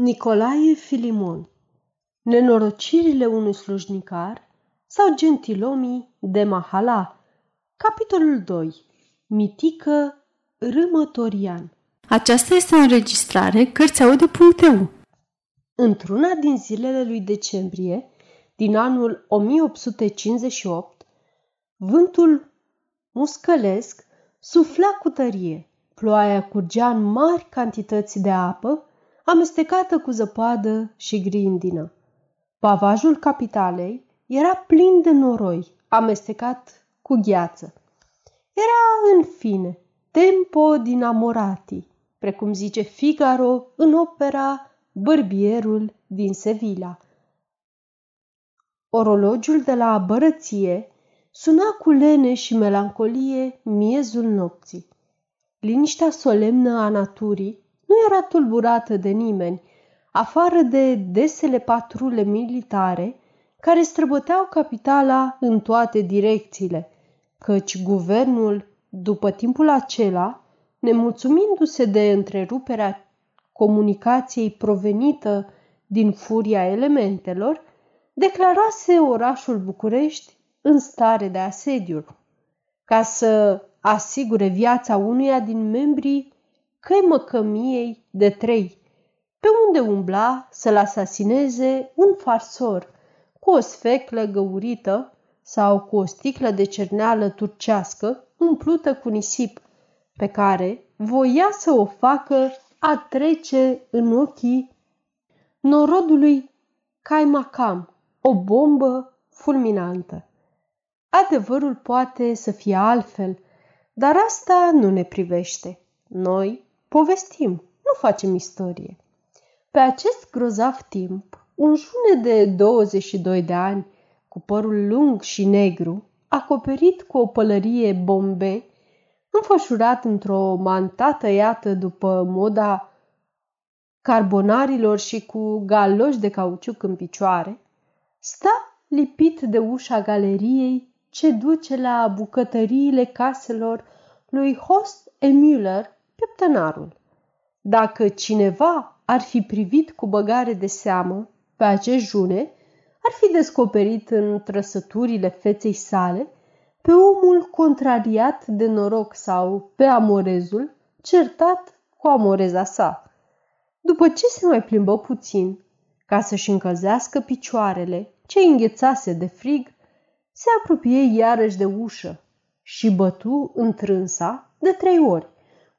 Nicolae Filimon. Nenorocirile unui slujnicar sau gentilomii de Mahala. Capitolul 2 Mitică Râmătorian. Aceasta este o înregistrare Cărțiaude.eu Într-una din zilele lui decembrie din anul 1858, vântul muscălesc sufla cu tărie, ploaia curgea în mari cantități de apă amestecată cu zăpadă și grindină. Pavajul capitalei era plin de noroi, amestecat cu gheață. Era, în fine, tempo din amorati, precum zice Figaro în opera Bărbierul din Sevilla. Orologiul de la bărăție suna cu lene și melancolie miezul nopții. Liniștea solemnă a naturii nu era tulburată de nimeni, afară de desele patrule militare care străbăteau capitala în toate direcțiile, căci guvernul, după timpul acela, nemulțumindu-se de întreruperea comunicației provenită din furia elementelor, declarase orașul București în stare de asediu, ca să asigure viața unuia din membrii căi măcămiei de trei, pe unde umbla să-l asasineze un farsor cu o sfeclă găurită sau cu o sticlă de cerneală turcească umplută cu nisip, pe care voia să o facă a trece în ochii norodului Caimacam, o bombă fulminantă. Adevărul poate să fie altfel, dar asta nu ne privește. Noi Povestim, nu facem istorie. Pe acest grozav timp, un june de 22 de ani, cu părul lung și negru, acoperit cu o pălărie bombe, înfășurat într-o manta tăiată după moda carbonarilor și cu galoși de cauciuc în picioare, sta lipit de ușa galeriei ce duce la bucătăriile caselor lui Host e Müller pieptănarul. Dacă cineva ar fi privit cu băgare de seamă pe acest june, ar fi descoperit în trăsăturile feței sale pe omul contrariat de noroc sau pe amorezul certat cu amoreza sa. După ce se mai plimbă puțin, ca să-și încălzească picioarele, ce înghețase de frig, se apropie iarăși de ușă și bătu întrânsa de trei ori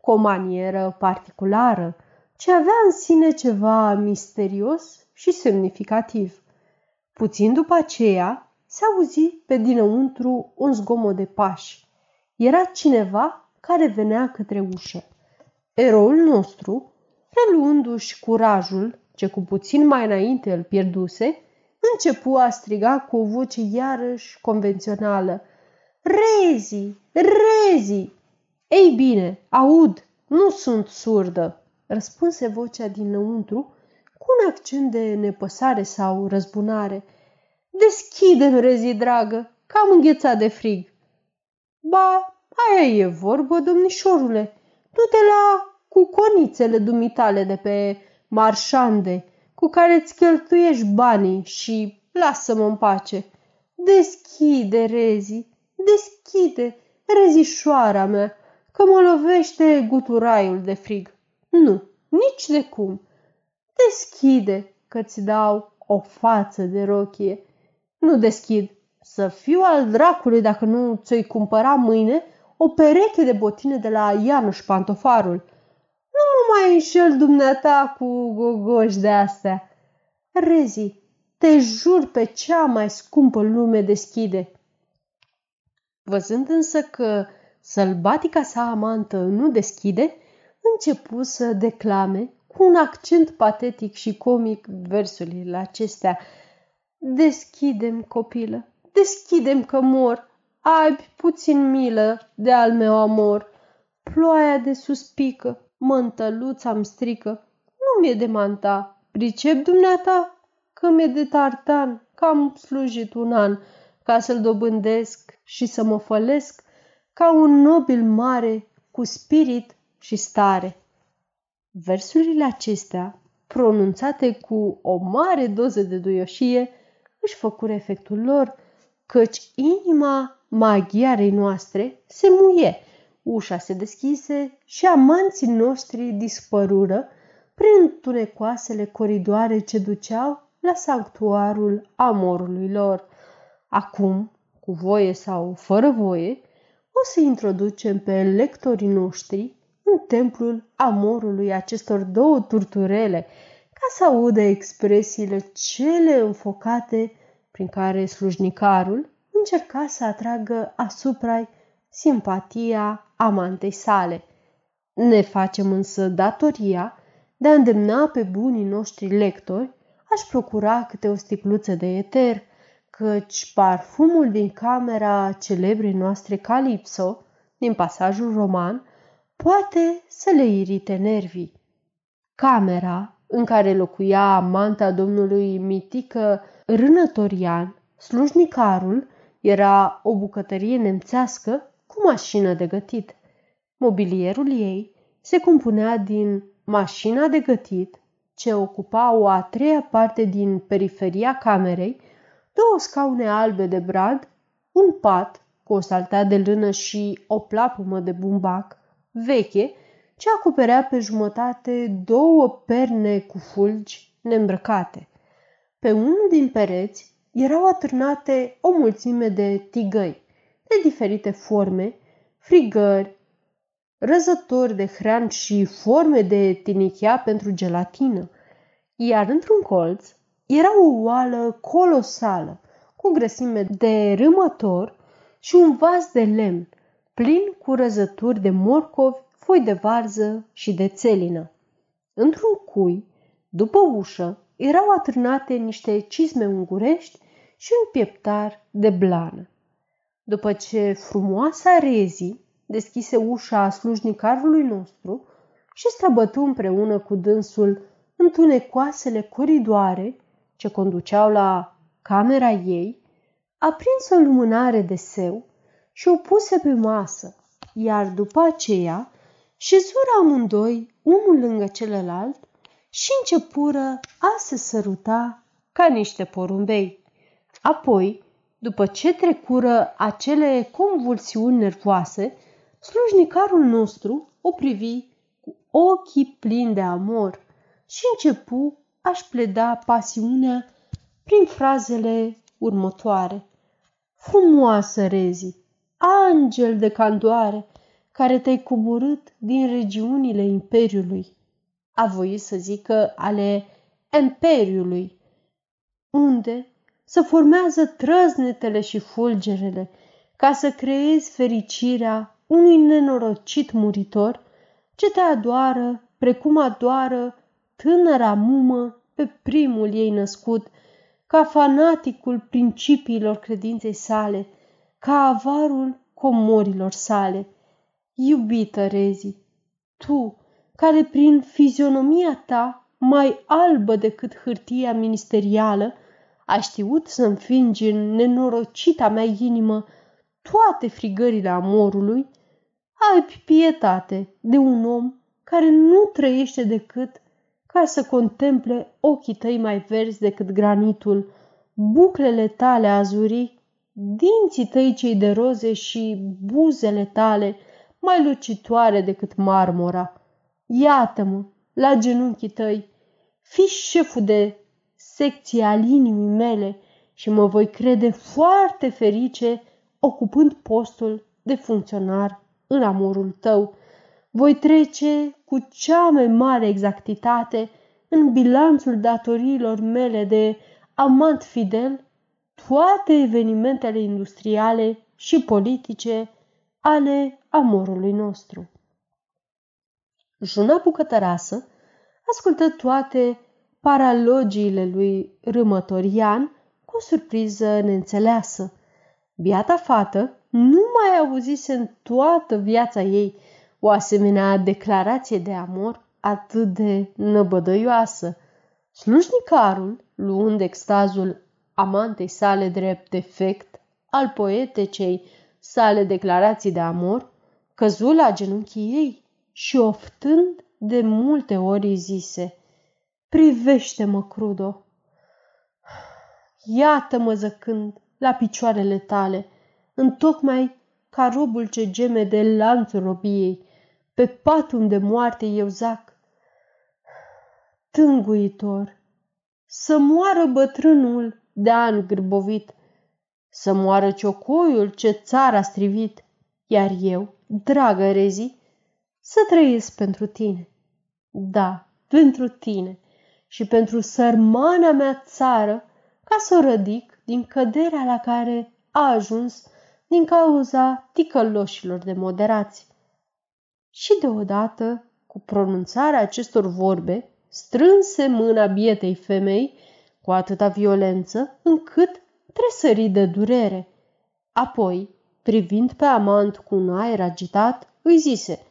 cu o manieră particulară, ce avea în sine ceva misterios și semnificativ. Puțin după aceea, se auzi pe dinăuntru un zgomot de pași. Era cineva care venea către ușă. Eroul nostru, reluându-și curajul, ce cu puțin mai înainte îl pierduse, începu a striga cu o voce iarăși convențională. Rezi! Rezi! Ei bine, aud, nu sunt surdă, răspunse vocea dinăuntru cu un accent de nepăsare sau răzbunare. Deschide-mi, rezi dragă, că am înghețat de frig. Ba, aia e vorbă, domnișorule. Du-te la cuconițele dumitale de pe marșande, cu care îți cheltuiești banii și lasă-mă în pace. Deschide, Rezi, deschide, rezișoara mea, că mă lovește guturaiul de frig. Nu, nici de cum. Deschide, că-ți dau o față de rochie. Nu deschid. Să fiu al dracului dacă nu ți-o cumpăra mâine o pereche de botine de la Ianuș Pantofarul. Nu mă mai înșel dumneata cu gogoși de astea. Rezi, te jur pe cea mai scumpă lume deschide. Văzând însă că Sălbatica sa amantă nu deschide, începu să declame cu un accent patetic și comic versurile acestea. Deschidem, copilă, deschidem că mor, ai puțin milă de al meu amor. Ploaia de sus pică, mântăluța mi strică, nu mi-e de manta, pricep dumneata că mi-e de tartan, că am slujit un an ca să-l dobândesc și să mă fălesc ca un nobil mare cu spirit și stare. Versurile acestea, pronunțate cu o mare doză de duioșie, își făcură efectul lor, căci inima maghiarei noastre se muie, ușa se deschise și amanții noștri dispărură prin tunecoasele coridoare ce duceau la sanctuarul amorului lor. Acum, cu voie sau fără voie, o să introducem pe lectorii noștri în templul amorului acestor două turturele, ca să audă expresiile cele înfocate prin care slujnicarul încerca să atragă asupra simpatia amantei sale. Ne facem însă datoria de a îndemna pe bunii noștri lectori aș procura câte o sticluță de eter, căci parfumul din camera celebrei noastre Calipso, din pasajul roman, poate să le irite nervii. Camera în care locuia amanta domnului mitică Rânătorian, slujnicarul, era o bucătărie nemțească cu mașină de gătit. Mobilierul ei se compunea din mașina de gătit, ce ocupa o a treia parte din periferia camerei, două scaune albe de brad, un pat cu o saltea de lână și o plapumă de bumbac veche, ce acoperea pe jumătate două perne cu fulgi neîmbrăcate. Pe unul din pereți erau atârnate o mulțime de tigăi de diferite forme, frigări, răzători de hrean și forme de tinichea pentru gelatină, iar într-un colț era o oală colosală, cu grăsime de râmător și un vas de lemn, plin cu răzături de morcovi, foi de varză și de țelină. Într-un cui, după ușă, erau atârnate niște cizme ungurești și un pieptar de blană. După ce frumoasa Rezi deschise ușa slujnicarului nostru și străbătu împreună cu dânsul întunecoasele coridoare ce conduceau la camera ei, a prins o lumânare de seu și o puse pe masă, iar după aceea șezură amândoi unul lângă celălalt și începură a se săruta ca niște porumbei. Apoi, după ce trecură acele convulsiuni nervoase, slujnicarul nostru o privi cu ochii plini de amor și începu a-și pleda pasiunea prin frazele următoare. Frumoasă, Rezi, angel de candoare, care te-ai coborât din regiunile Imperiului. A voit să zică ale Imperiului, unde să formează trăznetele și fulgerele, ca să creezi fericirea unui nenorocit muritor ce te adoară precum adoară tânăra mumă pe primul ei născut, ca fanaticul principiilor credinței sale, ca avarul comorilor sale. Iubită Rezi, tu, care prin fizionomia ta, mai albă decât hârtia ministerială, a știut să înfingi în nenorocita mea inimă toate frigările amorului, ai pietate de un om care nu trăiește decât ca să contemple ochii tăi mai verzi decât granitul, buclele tale azurii, dinții tăi cei de roze și buzele tale mai lucitoare decât marmora. Iată-mă, la genunchii tăi, fi șeful de secție al inimii mele și mă voi crede foarte ferice ocupând postul de funcționar în amorul tău. Voi trece cu cea mai mare exactitate în bilanțul datoriilor mele de amant fidel toate evenimentele industriale și politice ale amorului nostru. Juna bucătărasă ascultă toate paralogiile lui Râmătorian cu o surpriză neînțeleasă. Biata fată nu mai auzise în toată viața ei o asemenea declarație de amor atât de năbădăioasă. Slujnicarul, luând extazul amantei sale drept defect al poetecei sale declarații de amor, căzu la genunchii ei și oftând de multe ori zise Privește-mă, Crudo! Iată-mă zăcând la picioarele tale, întocmai ca robul ce geme de lanțul robiei, pe patul de moarte eu zac. Tânguitor, să moară bătrânul de an grăbovit, să moară ciocoiul ce țara strivit, iar eu, dragă Rezi, să trăiesc pentru tine. Da, pentru tine și pentru sărmana mea țară, ca să o rădic din căderea la care a ajuns din cauza ticăloșilor de moderați. Și deodată, cu pronunțarea acestor vorbe, strânse mâna bietei femei cu atâta violență încât tresări de durere. Apoi, privind pe amant cu un aer agitat, îi zise,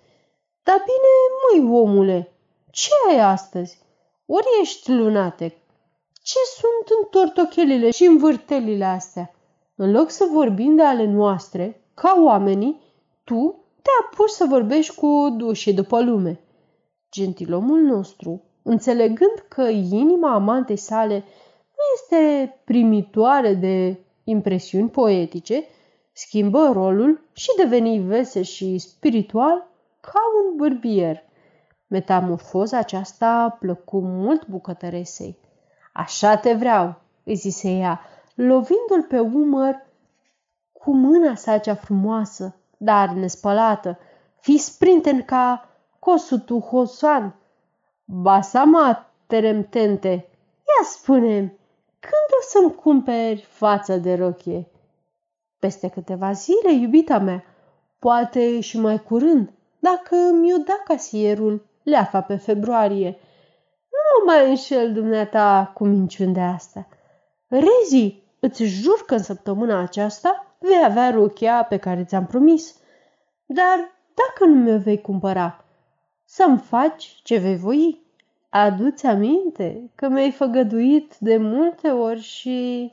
Da bine, măi, omule, ce ai astăzi? Ori ești lunatec? Ce sunt întortochelile și învârtelile astea? În loc să vorbim de ale noastre, ca oamenii, tu te apuci să vorbești cu dușii după lume. Gentilomul nostru, înțelegând că inima amantei sale nu este primitoare de impresiuni poetice, schimbă rolul și deveni vesel și spiritual ca un bărbier. Metamorfoza aceasta plăcu mult bucătăresei. Așa te vreau, îi zise ea, lovindu-l pe umăr cu mâna sa cea frumoasă, dar nespălată, fi sprinten ca cosutu hosan. Basama teremtente, ia spune când o să-mi cumperi față de rochie? Peste câteva zile, iubita mea, poate și mai curând, dacă mi-o da casierul leafa pe februarie. Nu mă mai înșel dumneata cu minciuni de asta. Rezi, îți jur că în săptămâna aceasta vei avea rochia pe care ți-am promis. Dar dacă nu mi-o vei cumpăra, să-mi faci ce vei voi. Aduți aminte că mi-ai făgăduit de multe ori și